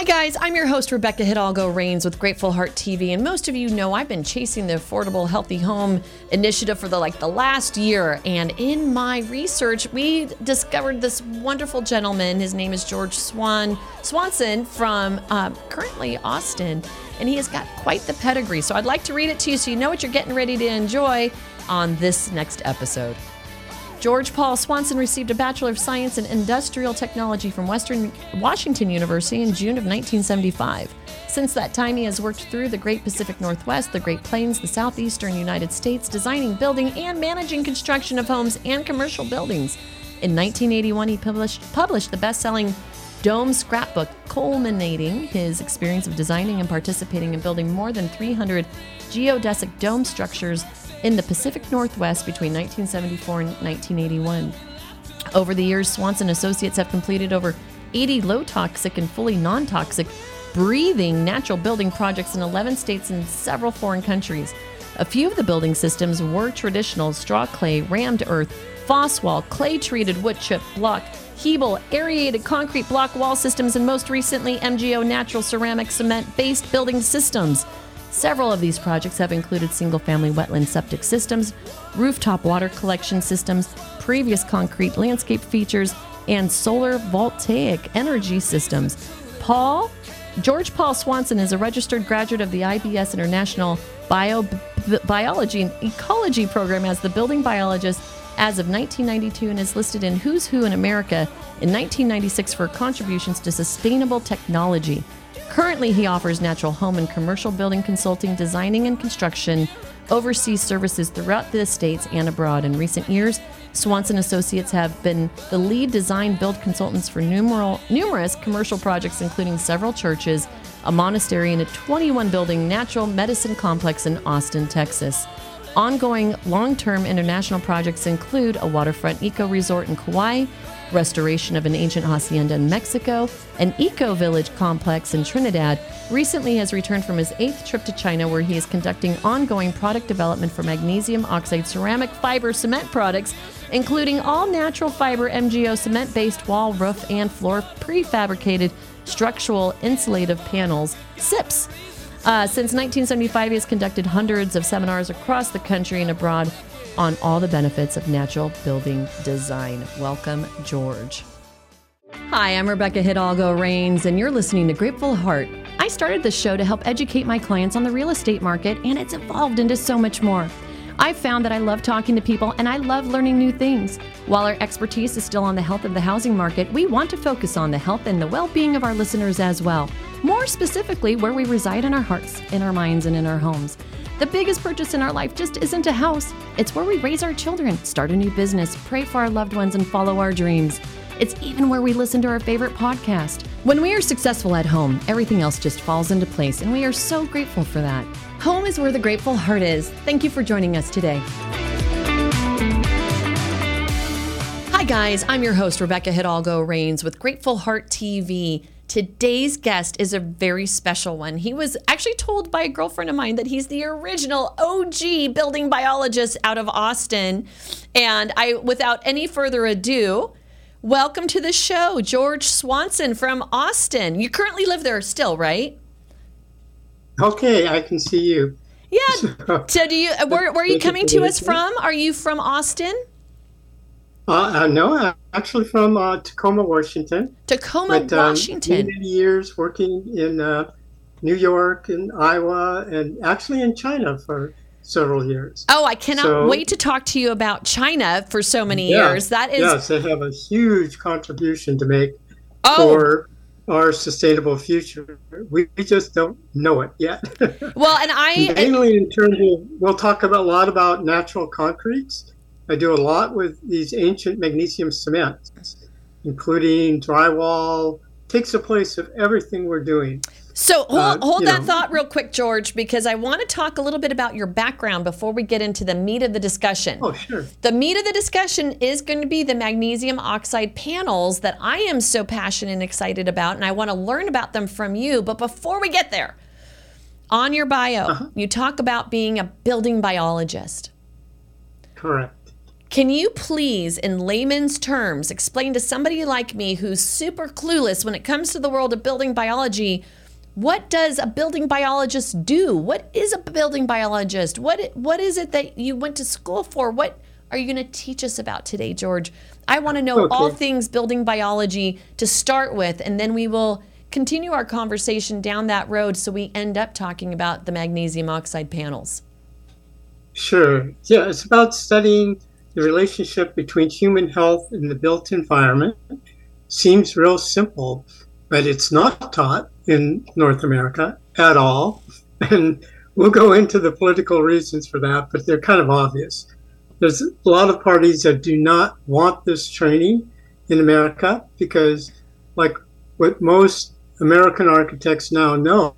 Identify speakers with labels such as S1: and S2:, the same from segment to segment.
S1: Hi, guys. I'm your host, Rebecca Hidalgo Rains with Grateful Heart TV. And most of you know I've been chasing the Affordable Healthy Home Initiative for the like the last year. And in my research, we discovered this wonderful gentleman. His name is George Swan Swanson from uh, currently Austin. And he has got quite the pedigree. So I'd like to read it to you so you know what you're getting ready to enjoy on this next episode. George Paul Swanson received a Bachelor of Science in Industrial Technology from Western Washington University in June of 1975. Since that time, he has worked through the Great Pacific Northwest, the Great Plains, the Southeastern United States, designing, building, and managing construction of homes and commercial buildings. In 1981, he published, published the best selling Dome Scrapbook, culminating his experience of designing and participating in building more than 300 geodesic dome structures in the Pacific Northwest between 1974 and 1981. Over the years, Swanson Associates have completed over 80 low toxic and fully non toxic breathing natural building projects in 11 states and several foreign countries. A few of the building systems were traditional straw clay, rammed earth, Faswall, clay treated wood chip block, Hebel, aerated concrete block wall systems, and most recently, MGO natural ceramic cement based building systems. Several of these projects have included single family wetland septic systems, rooftop water collection systems, pervious concrete landscape features, and solar voltaic energy systems. Paul George Paul Swanson is a registered graduate of the IBS International Bio, Biology and Ecology program as the building biologist as of 1992 and is listed in Who's Who in America in 1996 for contributions to sustainable technology. Currently, he offers natural home and commercial building consulting, designing, and construction, overseas services throughout the States and abroad. In recent years, Swanson Associates have been the lead design build consultants for numeral, numerous commercial projects, including several churches, a monastery, and a 21 building natural medicine complex in Austin, Texas. Ongoing long term international projects include a waterfront eco resort in Kauai, restoration of an ancient hacienda in Mexico, an eco village complex in Trinidad, recently has returned from his eighth trip to China, where he is conducting ongoing product development for magnesium oxide ceramic fiber cement products, including all natural fiber MGO cement based wall, roof, and floor prefabricated structural insulative panels, SIPs. Uh, since 1975, he has conducted hundreds of seminars across the country and abroad on all the benefits of natural building design. Welcome, George. Hi, I'm Rebecca Hidalgo Rains, and you're listening to Grateful Heart. I started this show to help educate my clients on the real estate market, and it's evolved into so much more. I've found that I love talking to people and I love learning new things. While our expertise is still on the health of the housing market, we want to focus on the health and the well being of our listeners as well. More specifically, where we reside in our hearts, in our minds, and in our homes. The biggest purchase in our life just isn't a house, it's where we raise our children, start a new business, pray for our loved ones, and follow our dreams. It's even where we listen to our favorite podcast. When we are successful at home, everything else just falls into place, and we are so grateful for that. Home is where the grateful heart is. Thank you for joining us today. Hi, guys. I'm your host, Rebecca Hidalgo Rains with Grateful Heart TV. Today's guest is a very special one. He was actually told by a girlfriend of mine that he's the original OG building biologist out of Austin. And I, without any further ado, welcome to the show, George Swanson from Austin. You currently live there still, right?
S2: Okay, I can see you.
S1: Yeah. So, do you? Where, where are you coming to us from? Are you from Austin?
S2: Uh, uh, no, I'm actually from uh, Tacoma, Washington.
S1: Tacoma, but, um, Washington.
S2: Many years working in uh, New York and Iowa, and actually in China for several years.
S1: Oh, I cannot so, wait to talk to you about China for so many yeah, years. That is
S2: yes, they have a huge contribution to make oh. for our sustainable future. We, we just don't know it yet.
S1: Well, and I
S2: mainly in terms of we'll talk about a lot about natural concretes I do a lot with these ancient magnesium cements, including drywall, takes the place of everything we're doing.
S1: So hold, uh, hold that know. thought real quick, George, because I want to talk a little bit about your background before we get into the meat of the discussion.
S2: Oh, sure.
S1: The meat of the discussion is going to be the magnesium oxide panels that I am so passionate and excited about, and I want to learn about them from you. But before we get there, on your bio, uh-huh. you talk about being a building biologist.
S2: Correct.
S1: Can you please, in layman's terms, explain to somebody like me who's super clueless when it comes to the world of building biology? What does a building biologist do? What is a building biologist? What what is it that you went to school for? What are you going to teach us about today, George? I want to know okay. all things building biology to start with, and then we will continue our conversation down that road so we end up talking about the magnesium oxide panels.
S2: Sure. Yeah, it's about studying the relationship between human health and the built environment seems real simple, but it's not taught in North America at all. And we'll go into the political reasons for that, but they're kind of obvious. There's a lot of parties that do not want this training in America because, like what most American architects now know,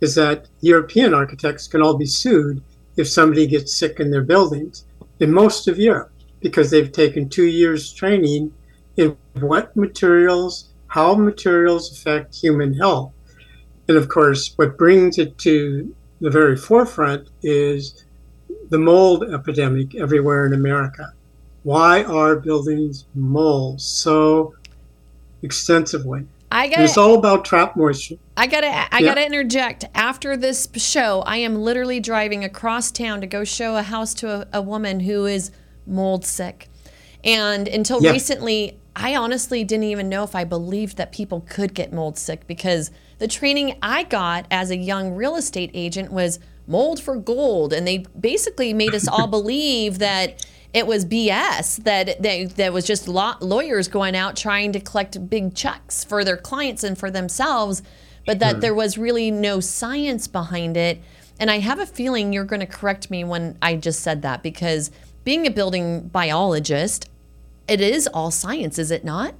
S2: is that European architects can all be sued if somebody gets sick in their buildings in most of Europe because they've taken two years training in what materials, how materials affect human health. And of course, what brings it to the very forefront is the mold epidemic everywhere in America. Why are buildings mold so extensively?
S1: I got
S2: It's all about trap moisture.
S1: I gotta, I yeah. gotta interject. After this show, I am literally driving across town to go show a house to a, a woman who is mold sick, and until yeah. recently, I honestly didn't even know if I believed that people could get mold sick because the training I got as a young real estate agent was mold for gold, and they basically made us all believe that it was BS that that, that was just lawyers going out trying to collect big checks for their clients and for themselves, but that hmm. there was really no science behind it. And I have a feeling you're going to correct me when I just said that because being a building biologist, it is all science, is it not?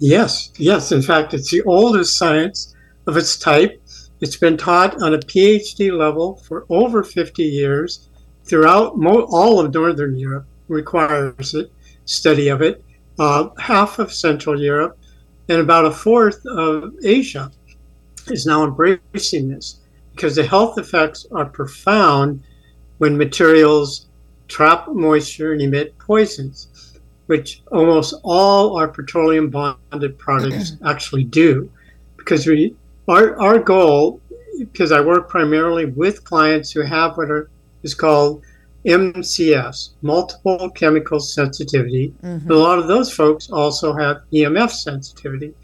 S2: Yes, yes. In fact, it's the oldest science of its type. It's been taught on a PhD level for over 50 years throughout mo- all of Northern Europe requires it, study of it, uh, half of Central Europe, and about a fourth of Asia is now embracing this because the health effects are profound when materials trap moisture and emit poisons, which almost all our petroleum bonded products actually do. Because we, our, our goal, because I work primarily with clients who have what are is called MCS, multiple chemical sensitivity. Mm-hmm. A lot of those folks also have EMF sensitivity.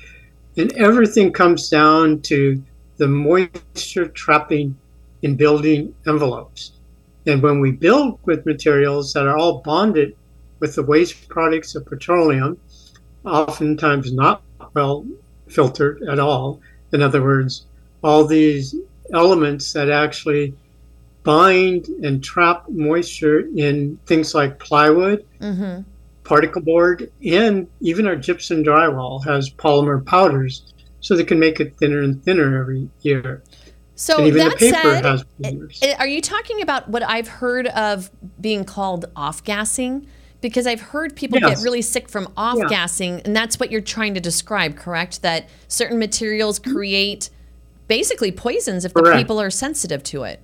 S2: And everything comes down to the moisture trapping in building envelopes. And when we build with materials that are all bonded with the waste products of petroleum, oftentimes not well filtered at all, in other words, all these elements that actually bind and trap moisture in things like plywood, mm-hmm. particle board, and even our gypsum drywall has polymer powders, so they can make it thinner and thinner every year.
S1: So and even the paper said, has Are you talking about what I've heard of being called off gassing? Because I've heard people yes. get really sick from off gassing, yeah. and that's what you're trying to describe, correct? That certain materials create basically poisons if Correct. the people are sensitive to it.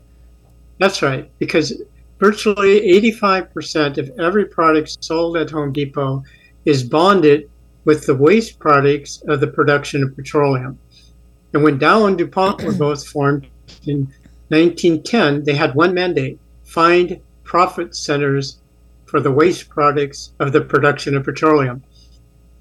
S2: That's right, because virtually 85% of every product sold at Home Depot is bonded with the waste products of the production of petroleum. And when Dow and DuPont were both formed in 1910, they had one mandate find profit centers for the waste products of the production of petroleum.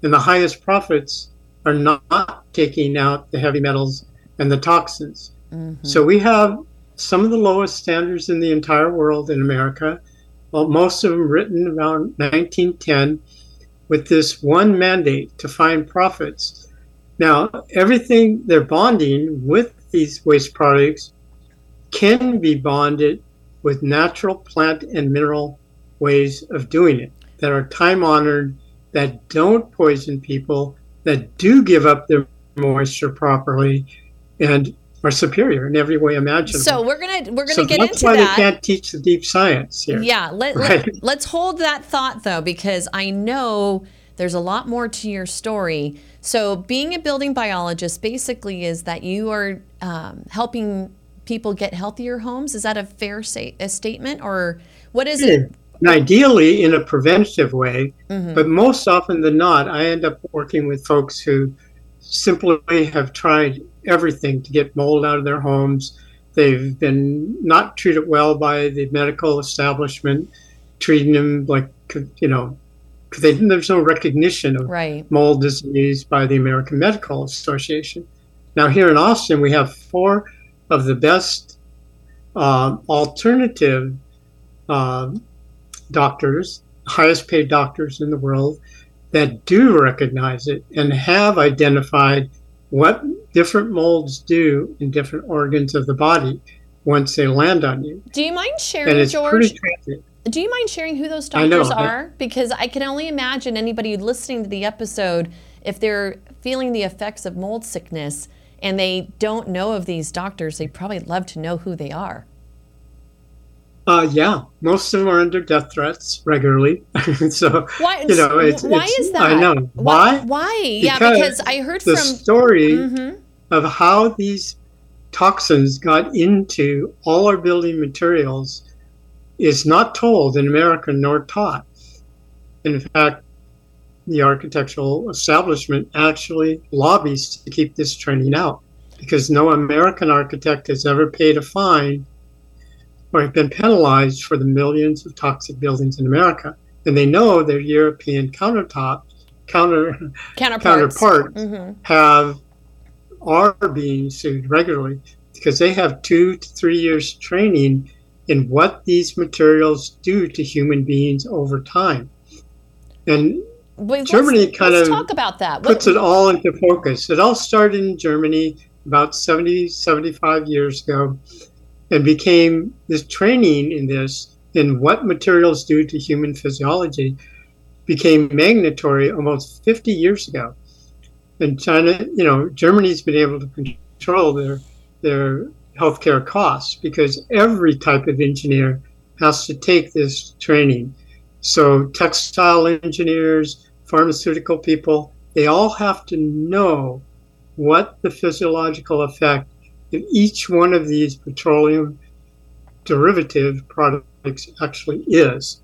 S2: And the highest profits are not taking out the heavy metals and the toxins. Mm-hmm. So we have some of the lowest standards in the entire world in America. Well, most of them written around 1910 with this one mandate to find profits. Now, everything they're bonding with these waste products can be bonded with natural plant and mineral ways of doing it that are time honored, that don't poison people, that do give up their moisture properly, and are superior in every way imaginable.
S1: So we're gonna we're gonna
S2: so
S1: get
S2: into
S1: that.
S2: That's why they can't teach the deep science here.
S1: Yeah, let, right? let, let's hold that thought though, because I know there's a lot more to your story. So being a building biologist basically is that you are um, helping people get healthier homes. Is that a fair say, a statement, or what is it?
S2: and ideally in a preventative way. Mm-hmm. But most often than not, I end up working with folks who simply have tried everything to get mold out of their homes. They've been not treated well by the medical establishment, treating them like, you know, because there's no recognition of
S1: right.
S2: mold disease by the American Medical Association. Now, here in Austin, we have four of the best uh, alternative uh, doctors, highest paid doctors in the world, that do recognize it and have identified what different molds do in different organs of the body once they land on you.
S1: Do you mind sharing, George? Do you mind sharing who those doctors are? Because I can only imagine anybody listening to the episode, if they're feeling the effects of mold sickness and they don't know of these doctors, they probably love to know who they are.
S2: Uh, yeah, most of them are under death threats regularly. so
S1: why? You know, it's, why it's, is that?
S2: I know why.
S1: Why? yeah, because I heard
S2: the
S1: from
S2: story mm-hmm. of how these toxins got into all our building materials is not told in America nor taught. In fact, the architectural establishment actually lobbies to keep this trending out because no American architect has ever paid a fine or have been penalized for the millions of toxic buildings in America. And they know their European countertop counter counterpart mm-hmm. have are being sued regularly because they have two to three years training in what these materials do to human beings over time. And Wait, Germany
S1: let's,
S2: kind
S1: let's
S2: of
S1: talk about that.
S2: puts what, it all into focus. It all started in Germany about 70, 75 years ago and became this training in this in what materials do to human physiology became mandatory almost 50 years ago. And China, you know, Germany's been able to control their their healthcare costs because every type of engineer has to take this training. So textile engineers, pharmaceutical people, they all have to know what the physiological effect of each one of these petroleum derivative products actually is.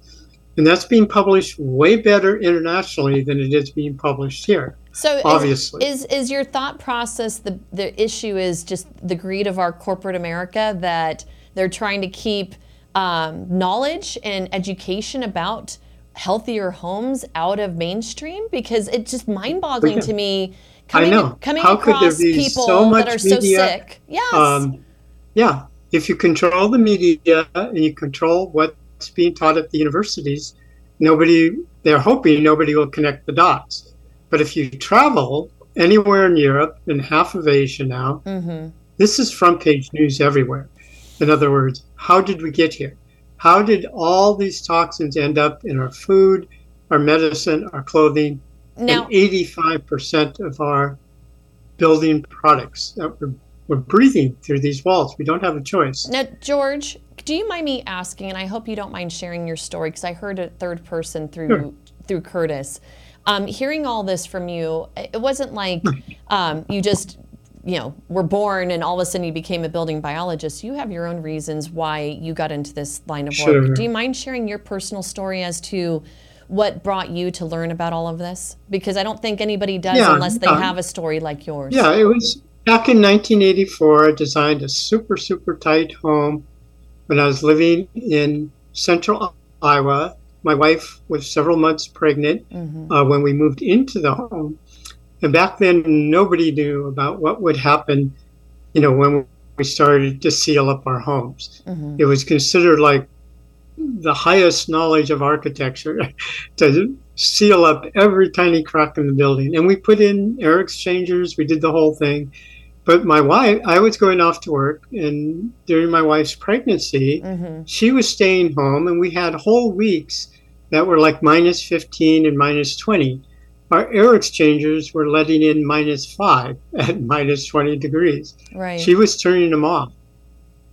S2: And that's being published way better internationally than it is being published here.
S1: So
S2: obviously,
S1: is, is, is your thought process the the issue is just the greed of our corporate America that they're trying to keep um, knowledge and education about healthier homes out of mainstream because it's just mind-boggling to me coming, I know. coming
S2: How
S1: across could there be people
S2: so
S1: that are so sick.
S2: Yes. Um, yeah. If you control the media and you control what's being taught at the universities, nobody they're hoping nobody will connect the dots. But if you travel anywhere in Europe and half of Asia now, mm-hmm. this is front page news everywhere. In other words, how did we get here? How did all these toxins end up in our food, our medicine, our clothing, now, and 85% of our building products that we're, we're breathing through these walls? We don't have a choice.
S1: Now, George, do you mind me asking, and I hope you don't mind sharing your story because I heard a third person through sure. through Curtis. Um, hearing all this from you, it wasn't like um, you just, you know, were born and all of a sudden you became a building biologist. You have your own reasons why you got into this line of
S2: sure.
S1: work. Do you mind sharing your personal story as to what brought you to learn about all of this? Because I don't think anybody does yeah, unless they have a story like yours.
S2: Yeah, it was back in 1984. I designed a super, super tight home when I was living in central Iowa my wife was several months pregnant mm-hmm. uh, when we moved into the home. And back then, nobody knew about what would happen, you know, when we started to seal up our homes. Mm-hmm. It was considered like the highest knowledge of architecture to seal up every tiny crack in the building. And we put in air exchangers, we did the whole thing. But my wife, I was going off to work, and during my wife's pregnancy, mm-hmm. she was staying home, and we had whole weeks that were like minus 15 and minus 20. Our air exchangers were letting in minus five at minus 20 degrees.
S1: Right.
S2: She was turning them off.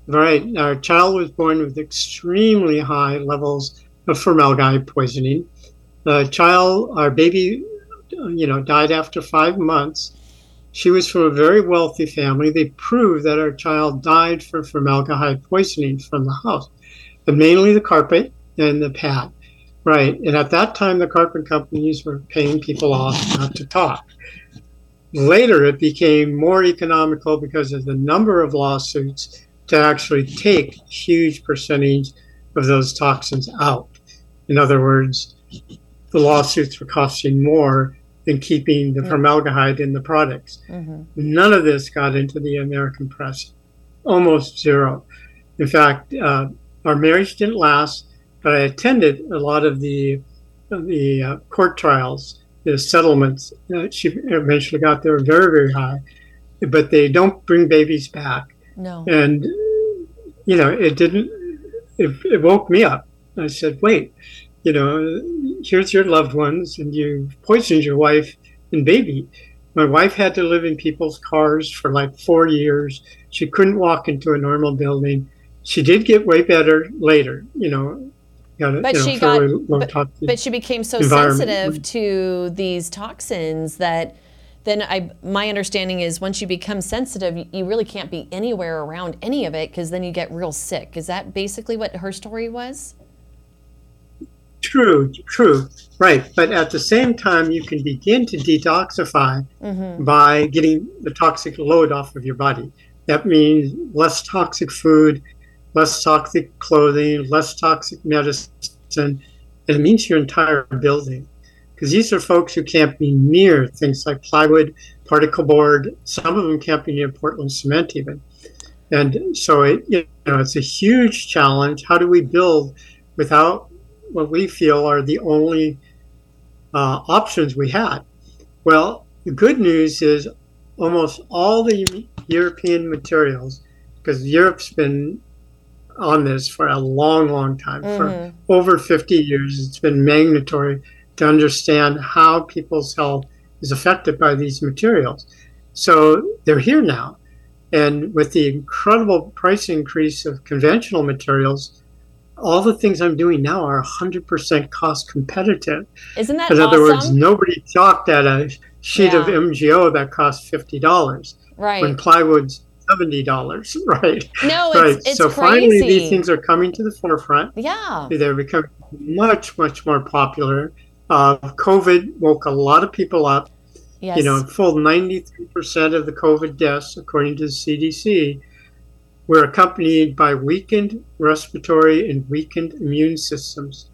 S2: Right. Our child was born with extremely high levels of formaldehyde poisoning. The child, our baby, you know, died after five months. She was from a very wealthy family. They proved that our child died from formaldehyde poisoning from the house, but mainly the carpet and the pad. Right. And at that time, the carpet companies were paying people off not to talk. Later, it became more economical because of the number of lawsuits to actually take huge percentage of those toxins out. In other words, the lawsuits were costing more than keeping the formaldehyde in the products. Mm-hmm. None of this got into the American press, almost zero. In fact, uh, our marriage didn't last, but I attended a lot of the the uh, court trials, the settlements. Uh, she eventually got there very, very high, but they don't bring babies back.
S1: No.
S2: And you know, it didn't. It, it woke me up. I said, "Wait, you know, here's your loved ones, and you poisoned your wife and baby." My wife had to live in people's cars for like four years. She couldn't walk into a normal building. She did get way better later, you know.
S1: Got but you know, she got, but, but she became so sensitive to these toxins that then I my understanding is once you become sensitive, you really can't be anywhere around any of it because then you get real sick. Is that basically what her story was?
S2: True, true, right. But at the same time, you can begin to detoxify mm-hmm. by getting the toxic load off of your body. That means less toxic food, less toxic clothing, less toxic medicine. And it means your entire building. Because these are folks who can't be near things like plywood, particle board. Some of them can't be near Portland cement even. And so it, you know, it's a huge challenge. How do we build without what we feel are the only uh, options we had. Well, the good news is almost all the European materials, because Europe's been on this for a long, long time, mm-hmm. for over 50 years, it's been mandatory to understand how people's health is affected by these materials. So they're here now. And with the incredible price increase of conventional materials, all the things I'm doing now are 100% cost competitive.
S1: Isn't that
S2: In
S1: awesome?
S2: other words, nobody talked at a sheet yeah. of MGO that costs $50.
S1: Right.
S2: When plywood's $70, right?
S1: No, it's, right. it's
S2: so
S1: crazy.
S2: finally these things are coming to the forefront.
S1: Yeah.
S2: They're becoming much, much more popular. Uh, COVID woke a lot of people up.
S1: Yes.
S2: You know, full 93% of the COVID deaths, according to the CDC, were accompanied by weakened respiratory and weakened immune systems.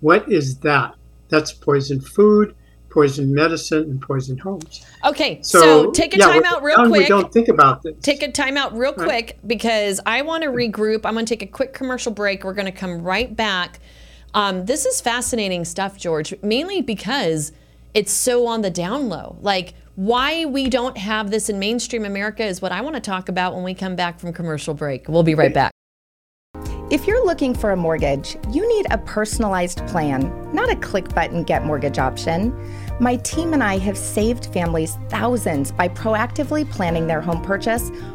S2: What is that? That's poisoned food, poisoned medicine, and poisoned homes.
S1: Okay, so, so take a yeah, time out real quick.
S2: We don't think about this.
S1: Take a time out real right. quick because I want to regroup. I'm going to take a quick commercial break. We're going to come right back. Um, this is fascinating stuff, George, mainly because it's so on the down low. Like, why we don't have this in mainstream America is what I want to talk about when we come back from commercial break. We'll be right back.
S3: If you're looking for a mortgage, you need a personalized plan, not a click button get mortgage option. My team and I have saved families thousands by proactively planning their home purchase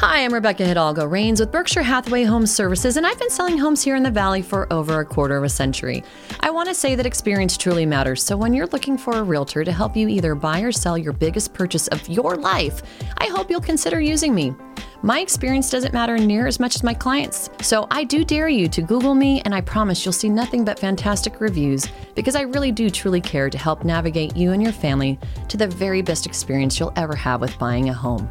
S1: Hi, I'm Rebecca Hidalgo Rains with Berkshire Hathaway Home Services, and I've been selling homes here in the Valley for over a quarter of a century. I want to say that experience truly matters, so when you're looking for a realtor to help you either buy or sell your biggest purchase of your life, I hope you'll consider using me. My experience doesn't matter near as much as my clients, so I do dare you to Google me, and I promise you'll see nothing but fantastic reviews because I really do truly care to help navigate you and your family to the very best experience you'll ever have with buying a home.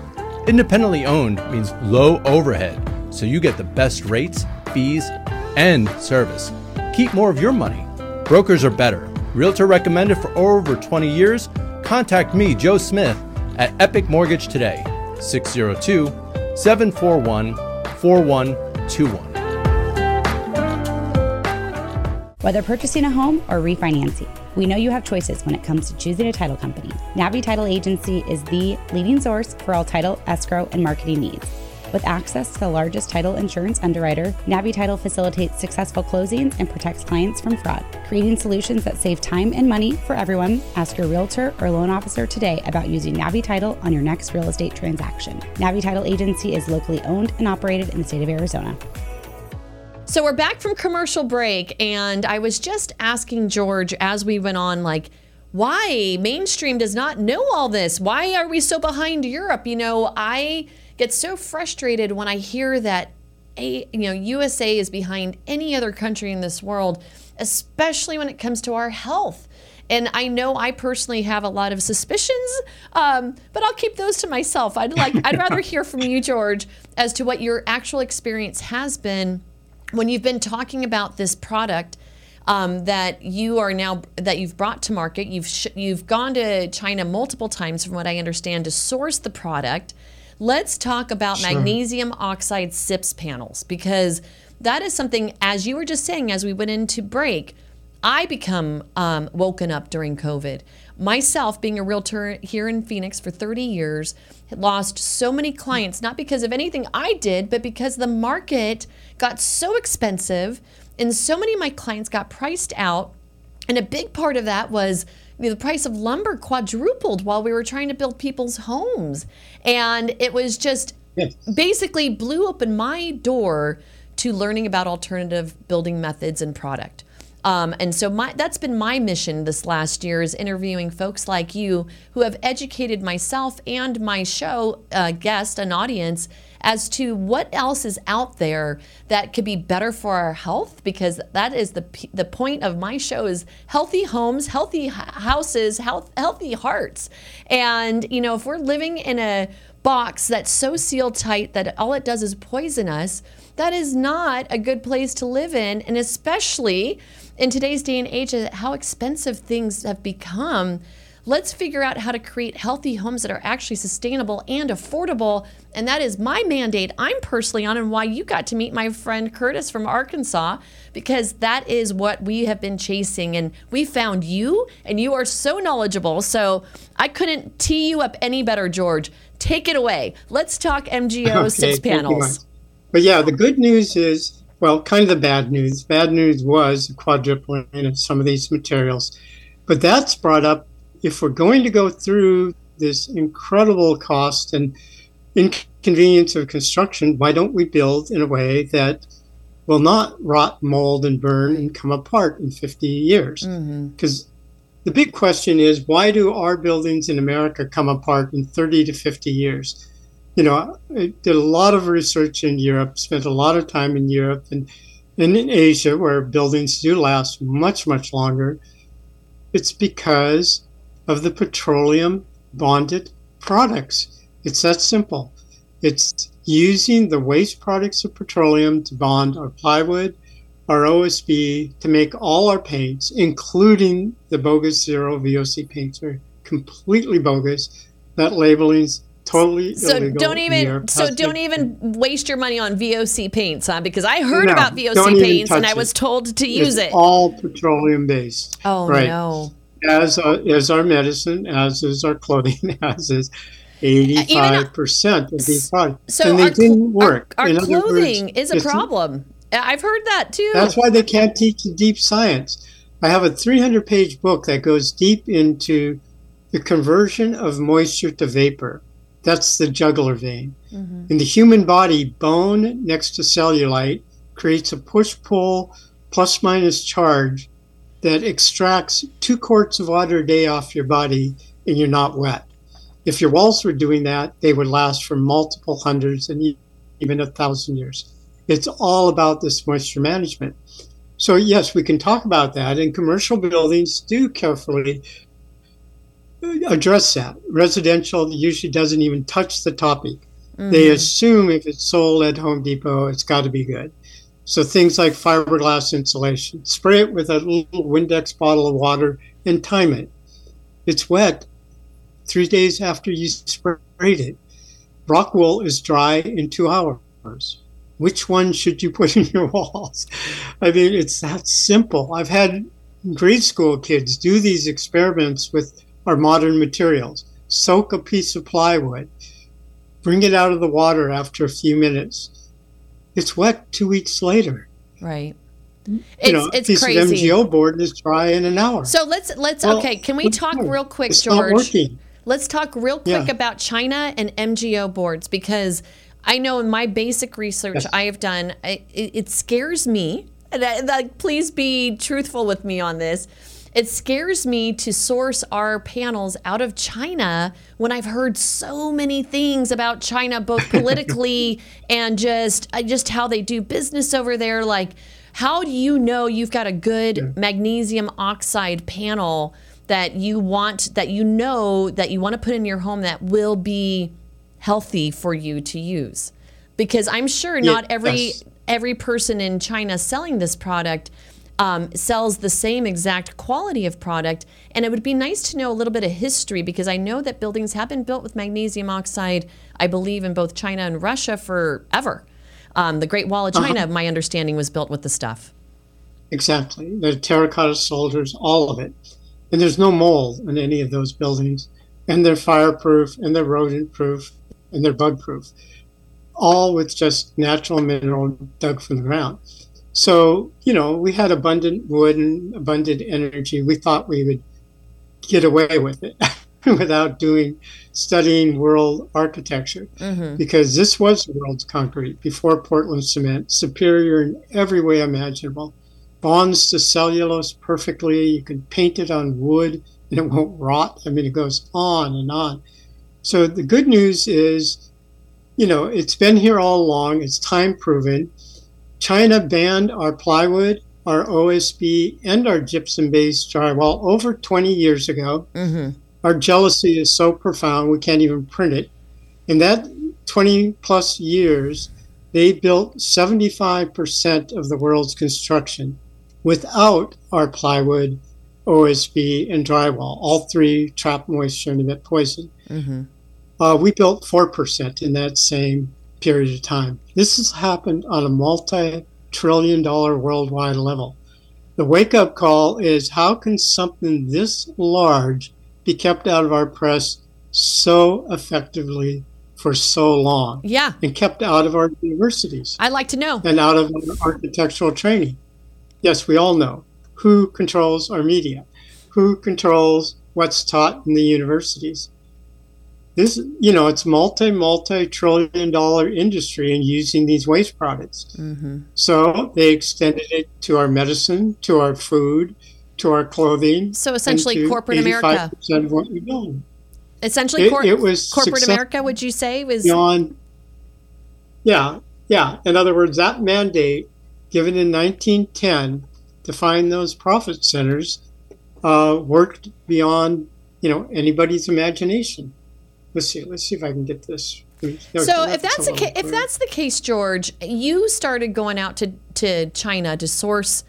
S4: Independently owned means low overhead, so you get the best rates, fees, and service. Keep more of your money. Brokers are better. Realtor recommended for over 20 years. Contact me, Joe Smith, at Epic Mortgage today. 602 741 4121.
S5: Whether purchasing a home or refinancing, we know you have choices when it comes to choosing a title company. Navi Title Agency is the leading source for all title, escrow, and marketing needs. With access to the largest title insurance underwriter, Navi Title facilitates successful closings and protects clients from fraud. Creating solutions that save time and money for everyone, ask your realtor or loan officer today about using Navi Title on your next real estate transaction. Navi Title Agency is locally owned and operated in the state of Arizona.
S1: So we're back from commercial break, and I was just asking George as we went on, like, why mainstream does not know all this? Why are we so behind Europe? You know, I get so frustrated when I hear that a you know USA is behind any other country in this world, especially when it comes to our health. And I know I personally have a lot of suspicions, um, but I'll keep those to myself. I'd like I'd rather hear from you, George, as to what your actual experience has been when you've been talking about this product um, that you are now that you've brought to market, you've sh- you've gone to China multiple times, from what I understand, to source the product. Let's talk about sure. magnesium oxide SIPS panels because that is something, as you were just saying, as we went into break, I become um, woken up during COVID. Myself, being a realtor here in Phoenix for 30 years, lost so many clients, not because of anything I did, but because the market got so expensive and so many of my clients got priced out. And a big part of that was the price of lumber quadrupled while we were trying to build people's homes. And it was just yes. basically blew open my door to learning about alternative building methods and product. Um, and so my, that's been my mission this last year is interviewing folks like you who have educated myself and my show uh, guest and audience as to what else is out there that could be better for our health because that is the the point of my show is healthy homes, healthy houses, health, healthy hearts. And you know, if we're living in a box that's so sealed tight that all it does is poison us, that is not a good place to live in and especially in today's day and age, uh, how expensive things have become, let's figure out how to create healthy homes that are actually sustainable and affordable. And that is my mandate I'm personally on, and why you got to meet my friend Curtis from Arkansas, because that is what we have been chasing. And we found you, and you are so knowledgeable. So I couldn't tee you up any better, George. Take it away. Let's talk MGO okay, SIPS panels.
S2: But yeah, the good news is well, kind of the bad news. Bad news was the quadrupling of some of these materials. But that's brought up if we're going to go through this incredible cost and inconvenience of construction, why don't we build in a way that will not rot, mold, and burn and come apart in 50 years? Because mm-hmm. the big question is why do our buildings in America come apart in 30 to 50 years? You know, I did a lot of research in Europe, spent a lot of time in Europe and, and in Asia, where buildings do last much, much longer. It's because of the petroleum bonded products. It's that simple. It's using the waste products of petroleum to bond our plywood, our OSB, to make all our paints, including the bogus zero VOC paints, are completely bogus. That labeling's totally
S1: so don't even so don't even waste your money on VOC paints, huh? Because I heard no, about VOC paints and I was told to use
S2: it's
S1: it.
S2: All petroleum based.
S1: Oh right. no!
S2: As uh, as our medicine, as is our clothing, as is. 85% of these products.
S1: So
S2: and
S1: they our, didn't work. Our, our clothing words, is a problem. I've heard that too.
S2: That's why they can't teach deep science. I have a 300 page book that goes deep into the conversion of moisture to vapor. That's the jugular vein. Mm-hmm. In the human body, bone next to cellulite creates a push pull plus minus charge that extracts two quarts of water a day off your body and you're not wet. If your walls were doing that, they would last for multiple hundreds and even a thousand years. It's all about this moisture management. So, yes, we can talk about that. And commercial buildings do carefully address that. Residential usually doesn't even touch the topic. Mm-hmm. They assume if it's sold at Home Depot, it's got to be good. So things like fiberglass insulation. Spray it with a little Windex bottle of water and time it. It's wet three days after you sprayed it. Rock wool is dry in two hours. Which one should you put in your walls? I mean, it's that simple. I've had grade school kids do these experiments with our modern materials. Soak a piece of plywood, bring it out of the water after a few minutes. It's wet two weeks later.
S1: Right.
S2: You
S1: It's,
S2: know, a
S1: it's
S2: piece
S1: crazy.
S2: of MGO board is dry in an hour.
S1: So let's let's
S2: Well,
S1: okay. Can we talk
S2: wrong?
S1: real quick,
S2: It's not
S1: George?
S2: working.
S1: Let's talk real quick
S2: Yeah.
S1: about China and MGO boards because I know in my basic research
S2: Yes.
S1: I have done, it, it scares me. And I, like, please be truthful with me on this. It scares me to source our panels out of China when I've heard so many things about China, both politically and just uh, just how they do business over there. Like, how do you know you've got a good magnesium oxide panel that you want that you know that you want to put in your home that will be healthy for you to use? Because I'm sure not every every person in China selling this product um, sells the same exact quality of product. And it would be nice to know a little bit of history because I know that buildings have been built with magnesium oxide, I believe, in both China and Russia forever. Um, the Great Wall of China, my understanding, was built with the stuff.
S2: Exactly. The terracotta soldiers, all of it. And there's no mold in any of those buildings. And they're fireproof and they're rodent proof and they're bug proof. All with just natural mineral dug from the ground. So, you know, we had abundant wood and abundant energy. We thought we would get away with it without doing studying world architecture mm-hmm. because this was the world's concrete before Portland cement, superior in every way imaginable. Bonds to cellulose perfectly. You can paint it on wood and it won't rot. I mean, it goes on and on. So the good news is, you know, it's been here all along. It's time proven. China banned our plywood, our OSB, and our gypsum-based drywall over 20 years ago. Our jealousy is so profound we can't even print it. In that 20 plus years, they built 75% of the world's construction without our plywood, OSB, and drywall. All three trap moisture and emit poison. Uh, we built 4% in that same period of time. This has happened on a multi trillion dollar worldwide level. The wake up call is how can something this large be kept out of our press so effectively for so long
S1: Yeah,
S2: and kept out of our universities
S1: I'd like to know.
S2: and out of our architectural training? Yes, we all know who controls our media, who controls what's taught in the universities. This, you know, it's multi, multi trillion dollar industry in using these waste products. So they extended it to our medicine, to our food, to our clothing.
S1: So essentially corporate America.
S2: 85% of what we build.
S1: Essentially,
S2: It-
S1: cor-
S2: it was
S1: corporate America. Would you say was
S2: beyond yeah yeah in other words that mandate given in 1910 to find those profit centers uh, worked beyond you know anybody's imagination let's see let's see if i can get this
S1: So if that's the ca- if that's the case, George, you started going out to to China to source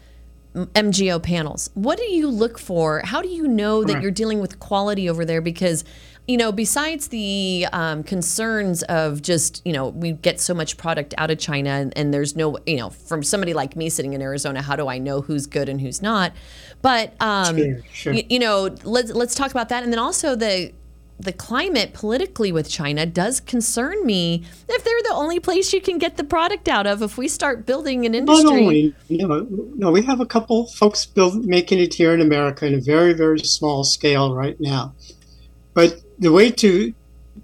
S1: MGO panels. What do you look for? How do you know that you're dealing with quality over there? Because you know, besides the um, concerns of just you know we get so much product out of China and, and there's no you know from somebody like me sitting in Arizona, how do I know who's good and who's not? But um,
S2: Sure, sure.
S1: y- you know, let's let's talk about that, and then also the the climate politically with China does concern me. If they're the only place you can get the product out of, if we start building an
S2: not
S1: industry,
S2: only you know no we have a couple folks build, making it here in america in a very very small scale right now. But the way to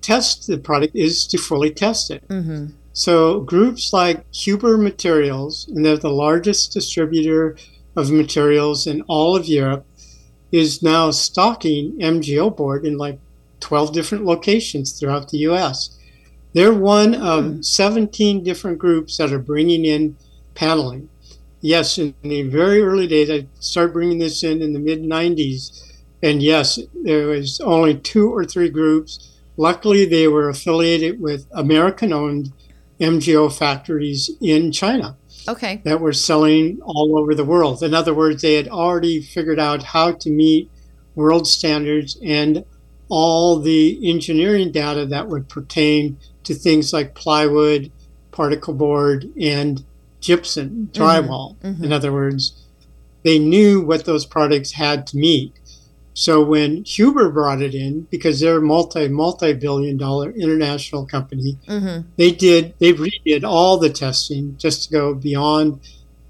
S2: test the product is to fully test it. Mm-hmm. So groups like huber materials and they're the largest distributor of materials in all of europe is now stocking mgo board in like 12 different locations throughout the us they're one of hmm. 17 different groups that are bringing in paneling. Yes, in the very early days, I started bringing this in in the mid 90s. And yes, there was only two or three groups. Luckily, they were affiliated with American owned MGO factories in China.
S1: Okay.
S2: that were selling all over the world. In other words, they had already figured out how to meet world standards and all the engineering data that would pertain to things like plywood, particle board, and gypsum mm-hmm. drywall. In mm-hmm. other words, they knew what those products had to meet. So when Huber brought it in, because they're a multi multi billion dollar international company, mm-hmm. they did they redid all the testing just to go beyond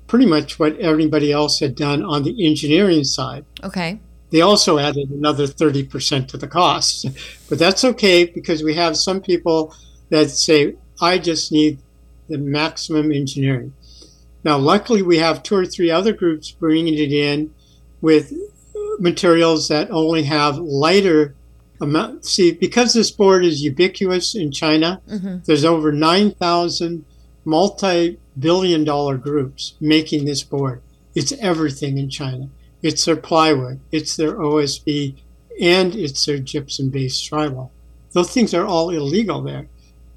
S2: pretty much what everybody else had done on the engineering side.
S1: Okay.
S2: They also added another 30% to the cost. But that's okay because we have some people that say, I just need the maximum engineering. Now, luckily, we have two or three other groups bringing it in with materials that only have lighter amount. See, because this board is ubiquitous in China, mm-hmm. there's over 9,000 multi billion dollar groups making this board. It's everything in China. It's their plywood, it's their OSB, and it's their gypsum based drywall. Those things are all illegal there.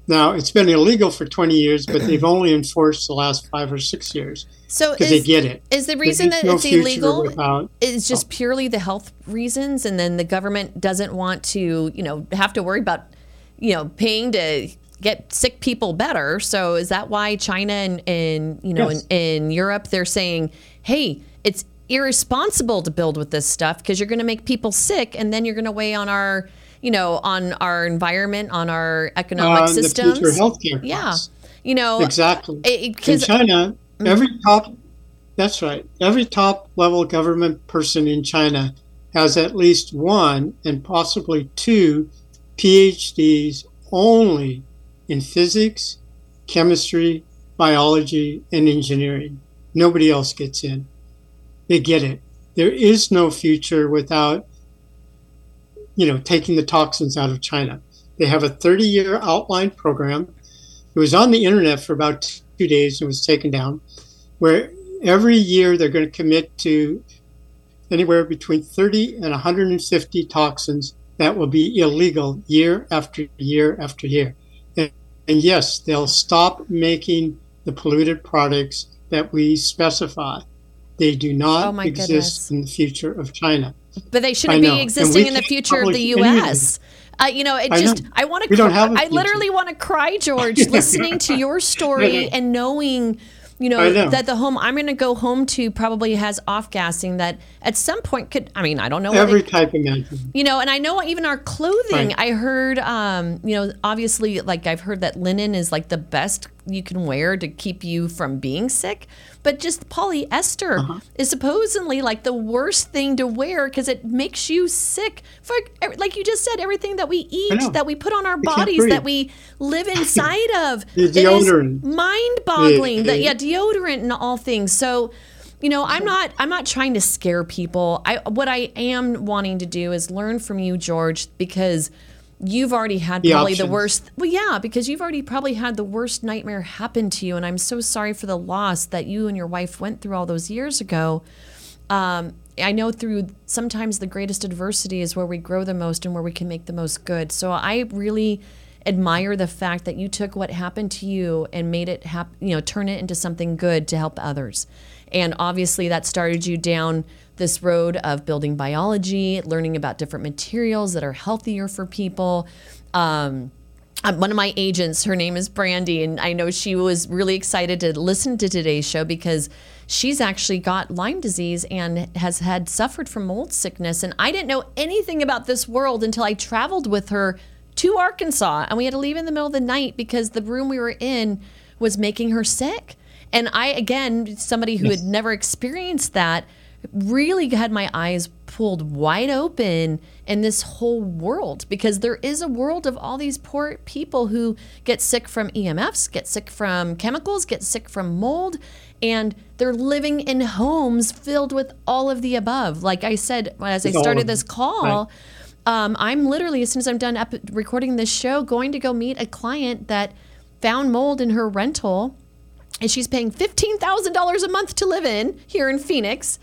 S2: Now, it's been illegal for 20 years, but they've only enforced the last five or six years
S1: So
S2: because they
S1: is,
S2: get it.
S1: is the reason that
S2: no
S1: it's illegal
S2: without-
S1: is just purely the health reasons, and then the government doesn't want to, you know, have to worry about, you know, paying to get sick people better. So is that why China and, and you know,
S2: Yes.
S1: in, in Europe they're saying, hey, it's irresponsible to build with this stuff because you're going to make people sick, and then you're going to weigh on our, you know, on our environment, on our economic
S2: on the
S1: systems.
S2: future healthcare
S1: yeah,
S2: costs.
S1: you know,
S2: Exactly.
S1: it-
S2: in China, mm-hmm. every top that's right. Every top level government person in China has at least one and possibly two PhDs only in physics, chemistry, biology, and engineering. Nobody else gets in. They get it. There is no future without you know taking the toxins out of China. They have a 30-year outline program it was on the internet for about two days and was taken down, where every year they're going to commit to anywhere between 30 and 150 toxins that will be illegal year after year after year. And, and yes, they'll stop making the polluted products that we specify. They do
S1: Oh
S2: not
S1: my
S2: exist
S1: goodness.
S2: in the future of China.
S1: But they shouldn't be existing in the future of the. U.S. Uh, you know, it just,
S2: know.
S1: I want to,
S2: We don't have a
S1: I literally want to cry, George, listening to your story and knowing, you know,
S2: know.
S1: that the home I'm going to go home to probably has off gassing that at some point could, I mean, I don't know
S2: Every
S1: it-
S2: type imaginable.
S1: you know, and I know even our clothing.
S2: Right.
S1: I heard, um, you know, obviously, like I've heard that linen is like the best you can wear to keep you from being sick. But just polyester
S2: Uh-huh.
S1: is supposedly like the worst thing to wear because it makes you sick. For like you just said, everything that we eat, that we put on our bodies, that we live inside of,
S2: The
S1: it is
S2: deodorant.
S1: mind-boggling. That yeah, deodorant and all things. So you know i'm not i'm not trying to scare people i what i am wanting to do is learn from you george because you've already had
S2: The
S1: probably the worst well yeah because you've already probably had the worst nightmare happen to you and i'm so sorry for the loss that you and your wife went through all those years ago um, I know through sometimes the greatest adversity is where we grow the most and where we can make the most good. So I really admire the fact that you took what happened to you and made it hap- you know turn it into something good to help others. And obviously that started you down this road of building biology, learning about different materials that are healthier for people. Um, um, one of my agents, her name is Brandy, and I know she was really excited to listen to today's show because she's actually got Lyme disease and has had suffered from mold sickness. And I didn't know anything about this world until I traveled with her to Arkansas, and we had to leave in the middle of the night because the room we were in was making her sick. And I, again, somebody who had never experienced that, really had my eyes pulled wide open in this whole world because there is a world of all these poor people who get sick from EMFs, get sick from chemicals, get sick from mold, and they're living in homes filled with all of the above. Like I said, as I started this call, um, I'm literally, as soon as I'm done ep- recording this show, going to go meet a client that found mold in her rental and she's paying fifteen thousand dollars a month to live in here in Phoenix,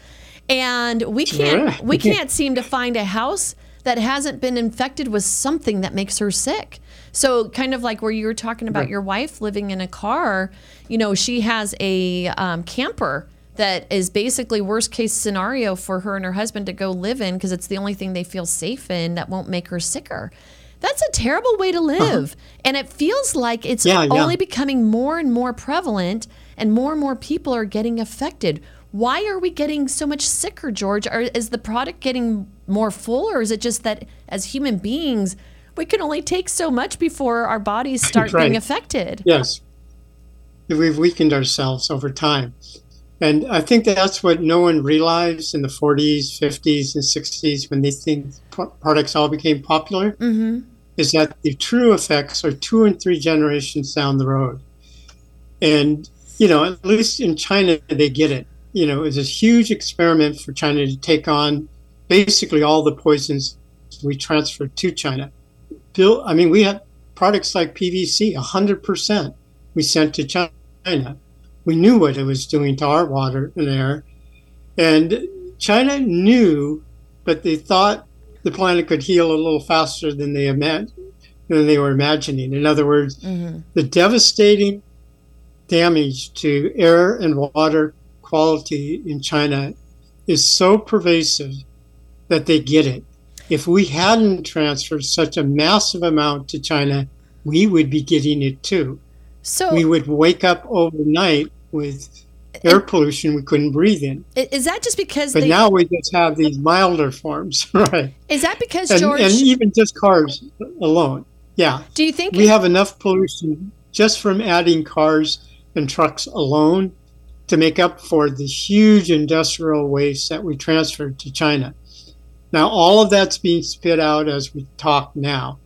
S1: and we can't we can't seem to find a house that hasn't been infected with something that makes her sick. So, kind of like where you were talking about your wife living in a car, you know, she has a um, camper that is basically worst case scenario for her and her husband to go live in because it's the only thing they feel safe in that won't make her sicker. That's a terrible way to live. And it feels like it's
S2: Yeah, yeah.
S1: only becoming more and more prevalent and more and more people are getting affected. Why are we getting so much sicker, George? Are, is the product getting more full, or is it just that as human beings, we can only take so much before our bodies start being affected?
S2: Yes. We've weakened ourselves over time. And I think that's what no one realized in the 40s, 50s, and 60s when these things, products all became popular,
S1: Mm-hmm.
S2: is that the true effects are two and three generations down the road. And, you know, at least in China, they get it. You know, it was this huge experiment for China to take on basically all the poisons we transferred to China. Bill, I mean, we had products like PVC, 100% we sent to China. We knew what it was doing to our water and air. And China knew, but they thought the planet could heal a little faster than they imagined than they were imagining. In other words, mm-hmm. the devastating damage to air and water quality in China is so pervasive that they get it. If we hadn't transferred such a massive amount to China, we would be getting it too.
S1: So,
S2: We would wake up overnight with air pollution we couldn't breathe in.
S1: is that just because
S2: But
S1: they?
S2: now we just have these milder forms, right?
S1: is that because
S2: And,
S1: George?
S2: and even just cars alone. Yeah.
S1: do you think
S2: We have enough pollution just from adding cars and trucks alone to make up for the huge industrial waste that we transferred to China. Now, all of that's being spit out as we talk now.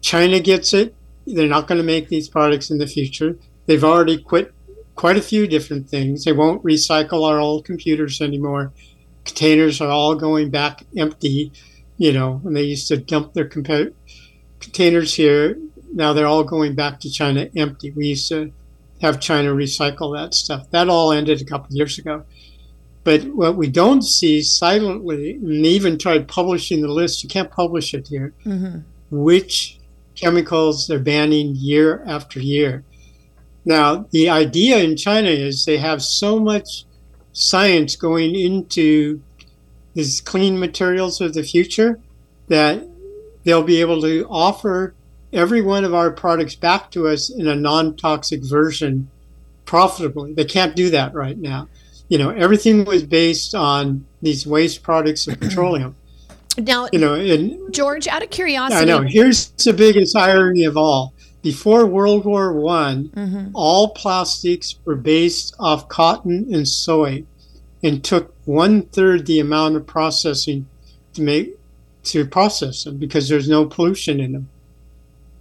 S2: China gets it. They're not going to make these products in the future. They've already quit quite a few different things. They won't recycle our old computers anymore. Containers are all going back empty. You know, when they used to dump their compa- containers here, now they're all going back to China empty. We used to have China recycle that stuff. That all ended a couple of years ago. But what we don't see silently, and they even tried publishing the list, you can't publish it here,
S1: Mhm.
S2: which chemicals they're banning year after year. Now, the idea in China is they have so much science going into these clean materials of the future that they'll be able to offer every one of our products back to us in a non-toxic version profitably. They can't do that right now. You know, everything was based on these waste products of petroleum.
S1: now,
S2: You know, and
S1: George, out of curiosity,
S2: I know. Here's the biggest irony of all. Before World War One,
S1: Mhm.
S2: all plastics were based off cotton and soy, and took one third the amount of processing to make to process them because there's no pollution in them.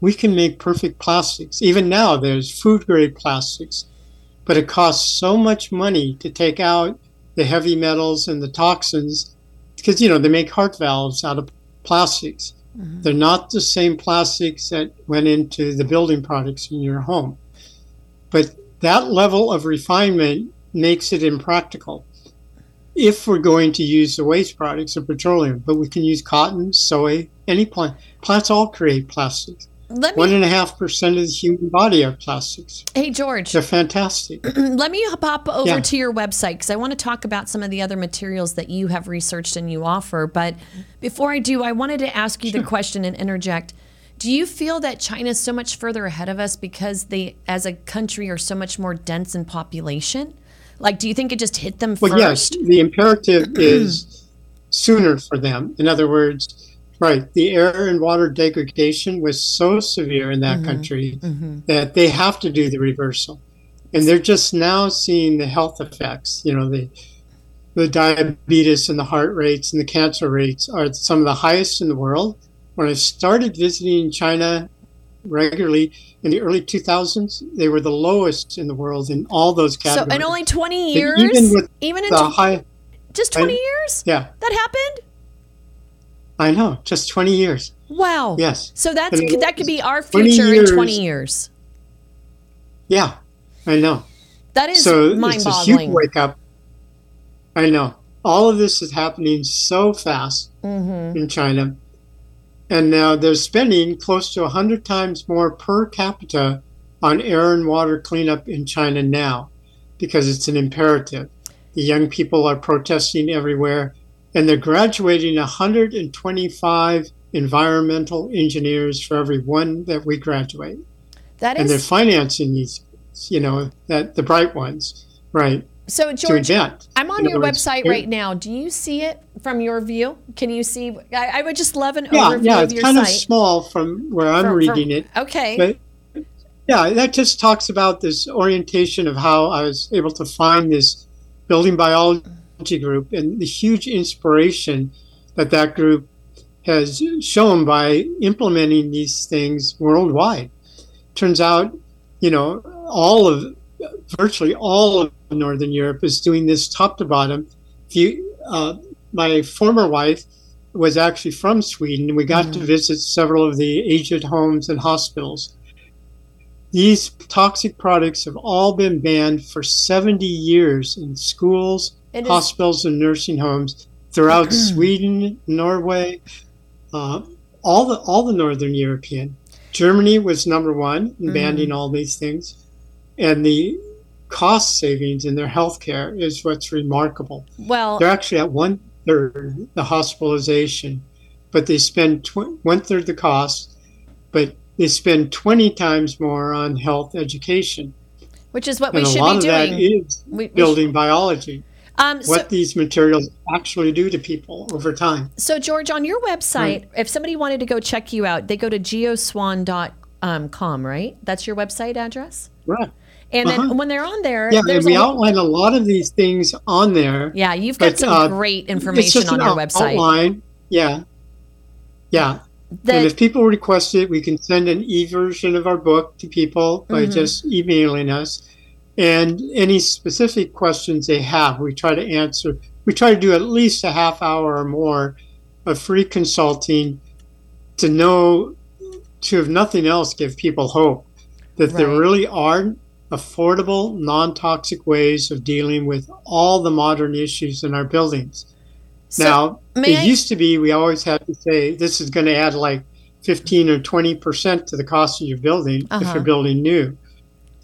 S2: We can make perfect plastics. Even now, there's food grade plastics, but it costs so much money to take out the heavy metals and the toxins because you know they make heart valves out of plastics. Mm-hmm. They're not the same plastics that went into the building products in your home. But that level of refinement makes it impractical if we're going to use the waste products of petroleum. But we can use cotton, soy, any plant. Plants all create plastics.
S1: Let me.
S2: and a half percent of the human body are plastics.
S1: Hey, George.
S2: They're fantastic.
S1: let me pop over
S2: Yeah.
S1: to your website because I want to talk about some of the other materials that you have researched and you offer. But before I do, I wanted to ask you the question and interject. Do you feel that China is so much further ahead of us because they, as a country, are so much more dense in population? Like, do you think it just hit them
S2: Well,
S1: first?
S2: yes, the imperative is sooner for them. In other words, right, the air and water degradation was so severe in that mm-hmm. country mm-hmm. that they have to do the reversal. And they're just now seeing the health effects. You know, the the diabetes and the heart rates and the cancer rates are some of the highest in the world. When I started visiting China regularly in the early 2000s, they were the lowest in the world in all those categories.
S1: So, in only 20
S2: But
S1: years,
S2: even
S1: even in
S2: the
S1: tw-
S2: high,
S1: just 20
S2: I-
S1: years,
S2: yeah,
S1: that happened?
S2: I know, just 20 years.
S1: Wow.
S2: Yes.
S1: So that's
S2: And
S1: that could be our
S2: 20
S1: future in 20 years.
S2: Yeah, I know.
S1: That is
S2: so it's a
S1: mind-boggling.
S2: huge wake up. I know. All of this is happening so fast
S1: Mm-hmm.
S2: in China. And now they're spending close to 100 times more per capita on air and water cleanup in China now because it's an imperative. The young people are protesting everywhere, and they're graduating 125 environmental engineers for every one that we graduate.
S1: That
S2: and they're financing these, you know, that the bright ones, right?
S1: so, George. I'm on
S2: In
S1: your
S2: words,
S1: website right now. Do you see it from your view? Can you see? I, I would just love an
S2: Yeah,
S1: overview
S2: yeah,
S1: of
S2: it's
S1: your
S2: kind of small from where I'm
S1: From- from-
S2: reading it.
S1: Okay.
S2: But yeah, that just talks about this orientation of how I was able to find this building biology group and the huge inspiration that that group has shown by implementing these things worldwide. Turns out, you know, all of virtually all of Northern Europe is doing this top to bottom. You, uh, my former wife was actually from Sweden. We got to visit several of the aged homes and hospitals. These toxic products have all been banned for 70 years in schools,
S1: It is-
S2: hospitals, and nursing homes throughout Sweden, Norway, uh, all the all the northern European. Germany was number one in banning all these things, and the cost savings in their healthcare is what's remarkable.
S1: well,
S2: They're actually at one third the hospitalization, but they spend tw- one third the cost, but they spend 20 times more on health education.
S1: which is what
S2: And
S1: we should
S2: lot
S1: be
S2: of that
S1: doing.
S2: is
S1: We- we
S2: building biology,
S1: Um, so,
S2: what these materials actually do to people over time.
S1: so George, on your website, if somebody wanted to go check you out, they go to geoswan.com, right? That's your website address.
S2: Right.
S1: And then
S2: Uh-huh.
S1: when they're on there,
S2: Yeah,
S1: there's
S2: we
S1: a,
S2: outline a lot of these things on there.
S1: yeah, you've got
S2: but,
S1: some
S2: uh,
S1: great information on your website.
S2: Outline. Yeah. Yeah. And if people request it, we can send an e version of our book to people by
S1: Mm-hmm.
S2: just emailing us. And any specific questions they have, we try to answer. We try to do at least a half hour or more of free consulting to know, to if nothing else, give people hope that there really are affordable, non toxic ways of dealing with all the modern issues in our buildings.
S1: so,
S2: now, it
S1: I-
S2: used to be we always had to say this is going to add like 15 or 20% to the cost of your building if
S1: Uh-huh.
S2: you're building new.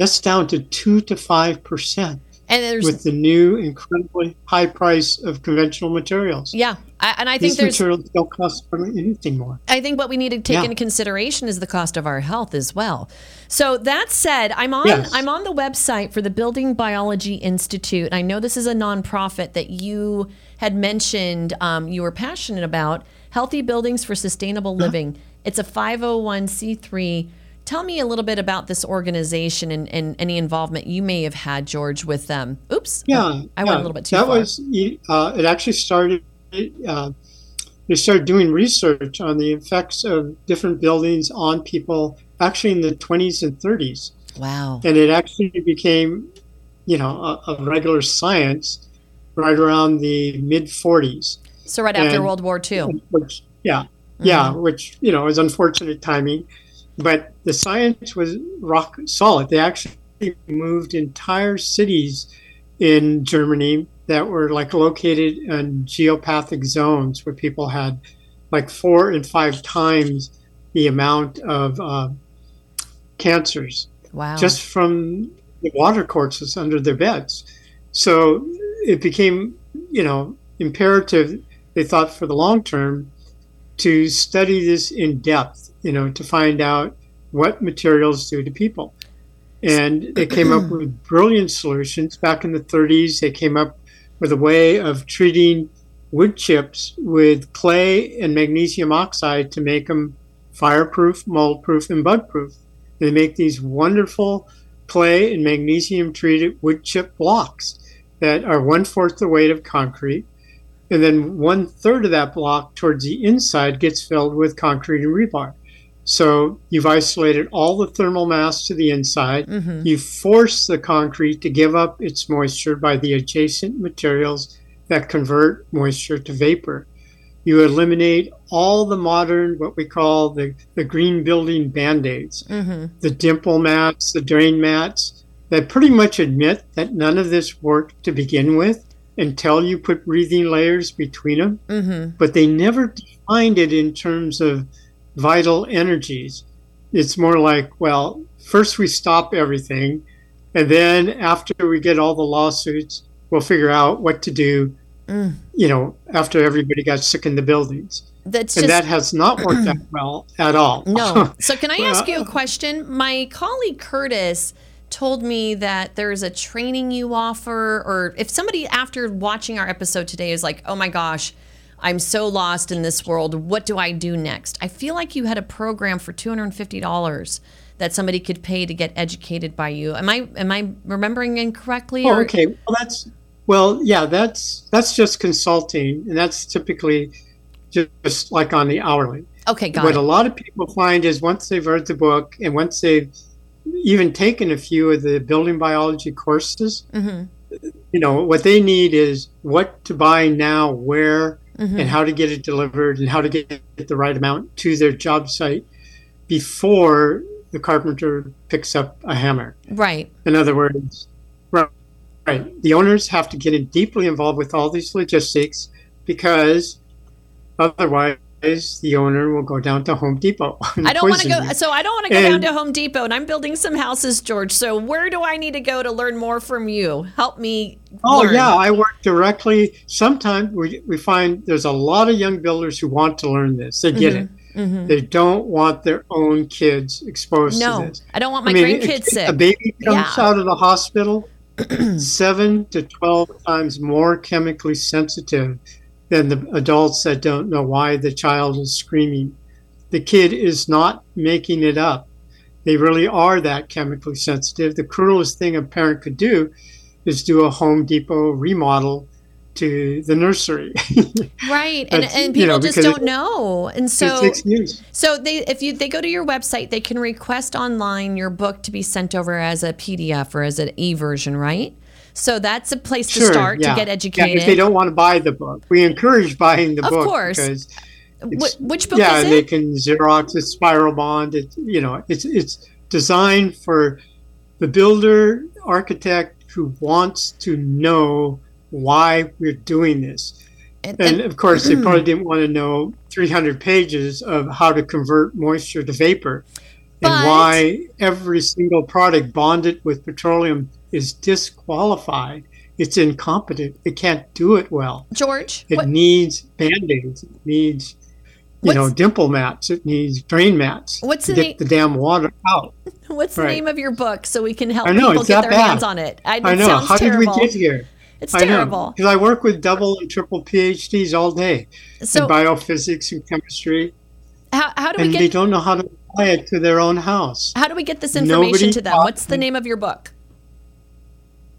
S2: That's down to 2 to 5%
S1: and there's
S2: with the new incredibly high price of conventional materials.
S1: yeah, I, and I think
S2: These materials don't cost anything more.
S1: I think what we need to take
S2: Yeah.
S1: into consideration is the cost of our health as well. So that said, I'm on
S2: Yes.
S1: I'm on the website for the Building Biology Institute. I know this is a nonprofit that you had mentioned um, you were passionate about healthy buildings for sustainable
S2: Uh-huh.
S1: living. It's a 501c3. Tell me a little bit about this organization and, and any involvement you may have had, George, with them. Oops.
S2: Yeah,
S1: I
S2: yeah.
S1: went a little bit too
S2: that
S1: far.
S2: was uh, it. Actually started. Uh, they started doing research on the effects of different buildings on people, actually in the 20s and 30s,
S1: wow.
S2: and it actually became, you know, a, a regular science right around the mid 40s.
S1: So right after
S2: and-
S1: World War II.
S2: Which, yeah, yeah,
S1: Mm-hmm.
S2: which you know is unfortunate timing, but the science was rock solid. They actually moved entire cities in Germany that were like located in geopathic zones where people had like four and five times the amount of uh, cancers
S1: Wow.
S2: just from the water courses under their beds. So it became, you know, imperative, they thought for the long term, to study this in depth, you know, to find out what materials do to people. And they came up with brilliant solutions. Back in the 30s, they came up with a way of treating wood chips with clay and magnesium oxide to make them fireproof, mold-proof, and bug-proof. They make these wonderful clay and magnesium treated wood chip blocks that are one fourth the weight of concrete. And then one third of that block towards the inside gets filled with concrete and rebar. So you've isolated all the thermal mass to the inside.
S1: Mhm.
S2: You force the concrete to give up its moisture by the adjacent materials that convert moisture to vapor. You eliminate all the modern, what we call the, the green building band aids,
S1: hmm
S2: the dimple mats, the drain mats, that pretty much admit that none of this worked to begin with until you put breathing layers between them.
S1: hmm
S2: But they never defined it in terms of vital energies. It's more like, well, first we stop everything, and then after we get all the lawsuits, we'll figure out what to do.
S1: Mm.
S2: You know, after everybody got sick in the buildings,
S1: That's
S2: and
S1: just
S2: that has not worked out well at all.
S1: No. So can I ask you a question? My colleague Curtis told me that there's a training you offer or if somebody after watching our episode today is like, "Oh my gosh, I'm so lost in this world. What do I do next?" I feel like you had a program for $250 that somebody could pay to get educated by you. Am I am I remembering incorrectly
S2: Oh, okay. Well, that's well, yeah. That's that's just consulting, and that's typically just like on the hourly.
S1: Okay, got it.
S2: what
S1: it.
S2: a lot of people find is once they've read the book and once they've even taken a few of the building biology courses,
S1: Mhm.
S2: you know, what they need is what to buy now, where,
S1: Mhm.
S2: and how to get it delivered and how to get the right amount to their job site before the carpenter picks up a hammer.
S1: Right.
S2: In other words, right, right. The owners have to get in deeply involved with all these logistics because otherwise the owner will go down to Home Depot.
S1: I don't want to go.
S2: you.
S1: So I don't want to go down to Home Depot, and I'm building some houses, George. So where do I need to go to learn more from you? Help me.
S2: Oh
S1: learn.
S2: yeah, I work directly. Sometimes we, we find there's a lot of young builders who want to learn this. They get it.
S1: Mhm.
S2: They don't want their own kids exposed
S1: No,
S2: to this.
S1: I don't want my
S2: I mean,
S1: grandkids sick.
S2: A baby comes
S1: Yeah.
S2: out of the hospital seven to 12 times more chemically sensitive than the adults that don't know why the child is screaming. The kid is not making it up. They really are that chemically sensitive. The cruelest thing a parent could do is do a Home Depot remodel to the nursery.
S1: right, and and people
S2: know,
S1: just don't
S2: it-
S1: know, and so so they if you they go to your website, they can request online your book to be sent over as a PDF or as an e version, right? So that's a place to start to get educated.
S2: Yeah, if they don't want to buy the book, we encourage buying the
S1: Of
S2: book
S1: course.
S2: because
S1: Wh- which book
S2: yeah,
S1: is
S2: and they
S1: it?
S2: can Xerox it, spiral bond it. You know, it's it's designed for the builder architect who wants to know why we're doing this.
S1: And-
S2: And
S1: and-
S2: of course, they probably didn't want to know 300 pages of how to convert moisture to vapor
S1: But-
S2: and why every single product bonded with petroleum is disqualified. It's incompetent. It can't do it well.
S1: George,
S2: It
S1: what,
S2: needs band-aids. It needs, you know, dimple mats. It needs drain mats
S1: What's
S2: to
S1: the
S2: get the damn water out.
S1: what's the name of your book so we can help
S2: I know,
S1: people get their hands on it? I, it
S2: I know. How
S1: terrible.
S2: did we get here?
S1: It's
S2: I
S1: terrible.
S2: Because I work with double and triple PhDs all day
S1: So
S2: in biophysics and chemistry,
S1: how, how do we get
S2: and they don't know how to apply it to their own house.
S1: how do we get this information
S2: Nobody
S1: to them? What's the name of your book?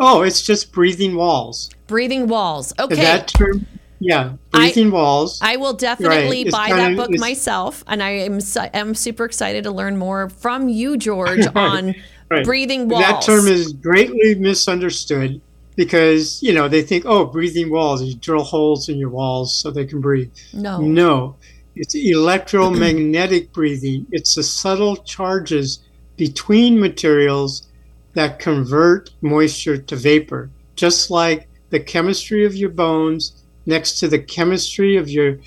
S2: Oh, it's just breathing walls.
S1: Breathing Walls. Okay.
S2: That term, yeah,
S1: I-
S2: breathing walls.
S1: I will definitely
S2: Right,
S1: buy that book myself, and I am I'm super excited to learn more from you, George, on
S2: right.
S1: breathing walls.
S2: That term is greatly misunderstood because you know they think, oh, breathing walls. You drill holes in your walls so they can breathe.
S1: no.
S2: No, it's electromagnetic breathing. It's the subtle charges between materials that convert moisture to vapor, just like the chemistry of your bones next to the chemistry of your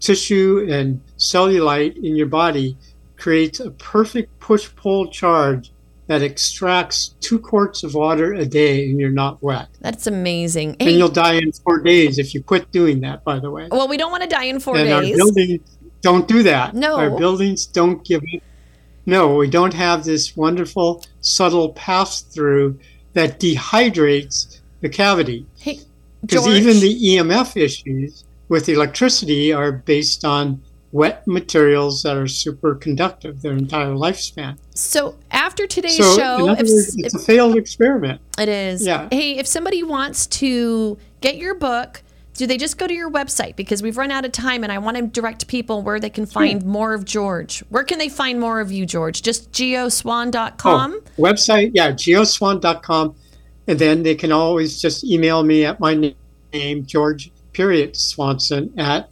S2: tissue and cellulite in your body creates a perfect push pull charge that extracts two quarts of water a day and you're not wet.
S1: That's amazing.
S2: And
S1: Hey,
S2: you'll die in four days if you quit doing that, by the way.
S1: well, we don't want to die in four
S2: and
S1: days.
S2: our buildings don't do that.
S1: No.
S2: Our buildings don't give it. No, we don't have this wonderful, subtle pass through that dehydrates the cavity.
S1: hey,
S2: Because even the EMF issues with electricity are based on wet materials that are superconductive their entire lifespan.
S1: so after today's
S2: so,
S1: show, if,
S2: words,
S1: if
S2: it's a failed experiment.
S1: It is.
S2: Yeah.
S1: Hey, if somebody wants to get your book, do they just go to your website? Because we've run out of time and I want to direct people where they can find more of George. Where can they find more of you, George? Just geoswan.com?
S2: Oh, website, yeah, geoswan.com. And then they can always just email me at my name, George period Swanson at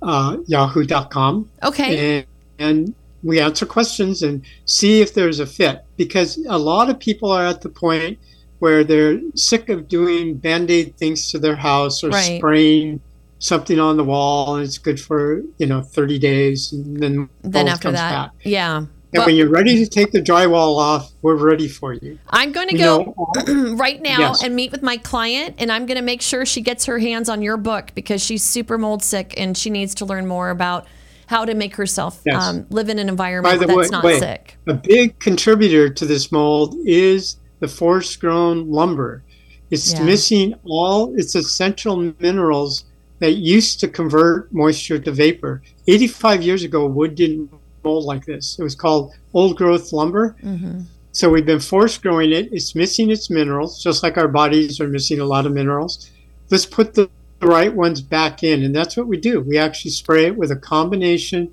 S2: uh, yahoo.com.
S1: Okay.
S2: And, and we answer questions and see if there's a fit. Because a lot of people are at the point where they're sick of doing band aid things to their house or
S1: Right.
S2: spraying something on the wall and it's good for you know 30 days and then
S1: Then after
S2: comes
S1: that,
S2: back.
S1: yeah.
S2: and
S1: Well,
S2: when you're ready to take the drywall off we're ready for you
S1: I'm going to go
S2: know-
S1: right now
S2: Yes.
S1: and meet with my client, and I'm going to make sure she gets her hands on your book because she's super mold sick and she needs to learn more about how to make herself
S2: Yes.
S1: um, live in an environment that's
S2: way,
S1: not
S2: wait,
S1: sick.
S2: a big contributor to this mold is the forest grown lumber. It's
S1: Yeah.
S2: missing all its essential minerals that used to convert moisture to vapor. 85 years ago, wood didn't mold like this. It was called old growth lumber.
S1: Mm-hmm.
S2: So we've been forest growing it. It's missing its minerals, just like our bodies are missing a lot of minerals. Let's put the the right ones back in. And that's what we do. We actually spray it with a combination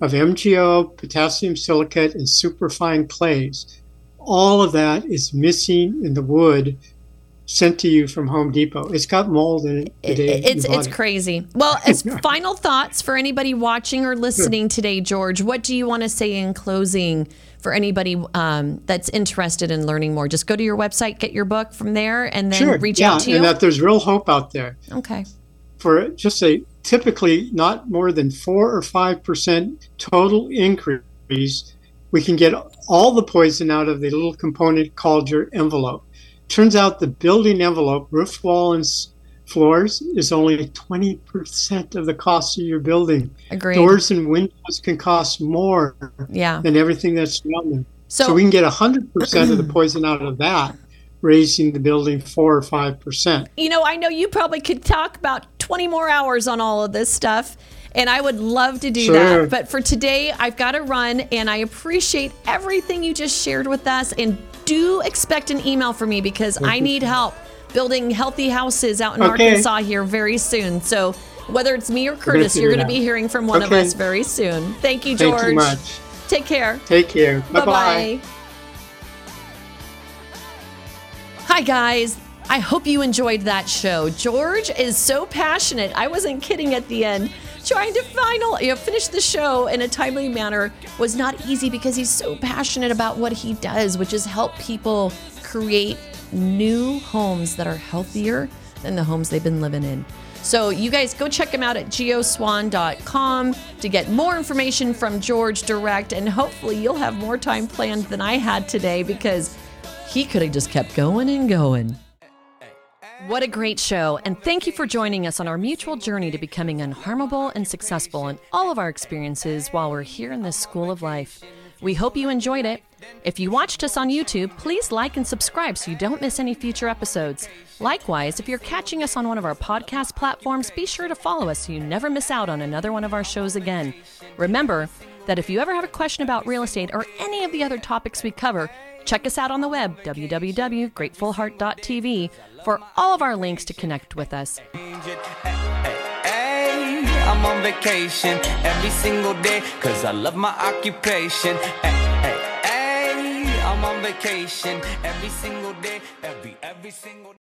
S2: of MgO, potassium silicate, and superfine clays. All of that is missing in the wood sent to you from Home Depot. It's got mold in it.
S1: it's it's
S2: it.
S1: crazy. Well, as final thoughts for anybody watching or listening today, George, what do you want to say in closing for anybody um, that's interested in learning more? Just go to your website, get your book from there, and then
S2: Sure.
S1: reach
S2: yeah,
S1: out to you.
S2: and that there's real hope out there.
S1: okay.
S2: for just a typically not more than four or five percent total increase, we can get all the poison out of the little component called your envelope. Turns out the building envelope, roof, wall, and floors, is only 20% of the cost of your building.
S1: Agreed.
S2: Doors and windows can cost more
S1: yeah.
S2: than everything that's around them.
S1: So,
S2: So we can get 100% of the poison out of that, raising the building 4 or 5%.
S1: you know, I know you probably could talk about 20 more hours on all of this stuff, and I would love to do
S2: Sure.
S1: that. But for today, I've got to run, and I appreciate everything you just shared with us. And do expect an email from me because I need help building healthy houses out in
S2: Okay.
S1: Arkansas here very soon. So whether it's me or Curtis, you're going to be hearing from one of us very soon. Thank you, George.
S2: Thank you much.
S1: Take care.
S2: Take care. Bye-bye.
S1: bye. Hi, guys. I hope you enjoyed that show. George is so passionate. I wasn't kidding at the end. Trying to final, you know, finish the show in a timely manner was not easy because he's so passionate about what he does, which is help people create new homes that are healthier than the homes they've been living in. So you guys go check him out at geoswan.com to get more information from George direct and hopefully you'll have more time planned than I had today because he could have just kept going and going. What a great show, and thank you for joining us on our mutual journey to becoming unharmable and successful in all of our experiences while we're here in this school of life. We hope you enjoyed it. If you watched us on YouTube, please like and subscribe so you don't miss any future episodes. Likewise, if you're catching us on one of our podcast platforms, be sure to follow us so you never miss out on another one of our shows again. Remember that if you ever have a question about real estate or any of the other topics we cover, check us out on the web, www.gratefulheart.tv, for all of our links to connect with us.
S6: I'm on vacation every single day cause I love my occupation. Hey, hey, hey, I'm on vacation every single day, every every single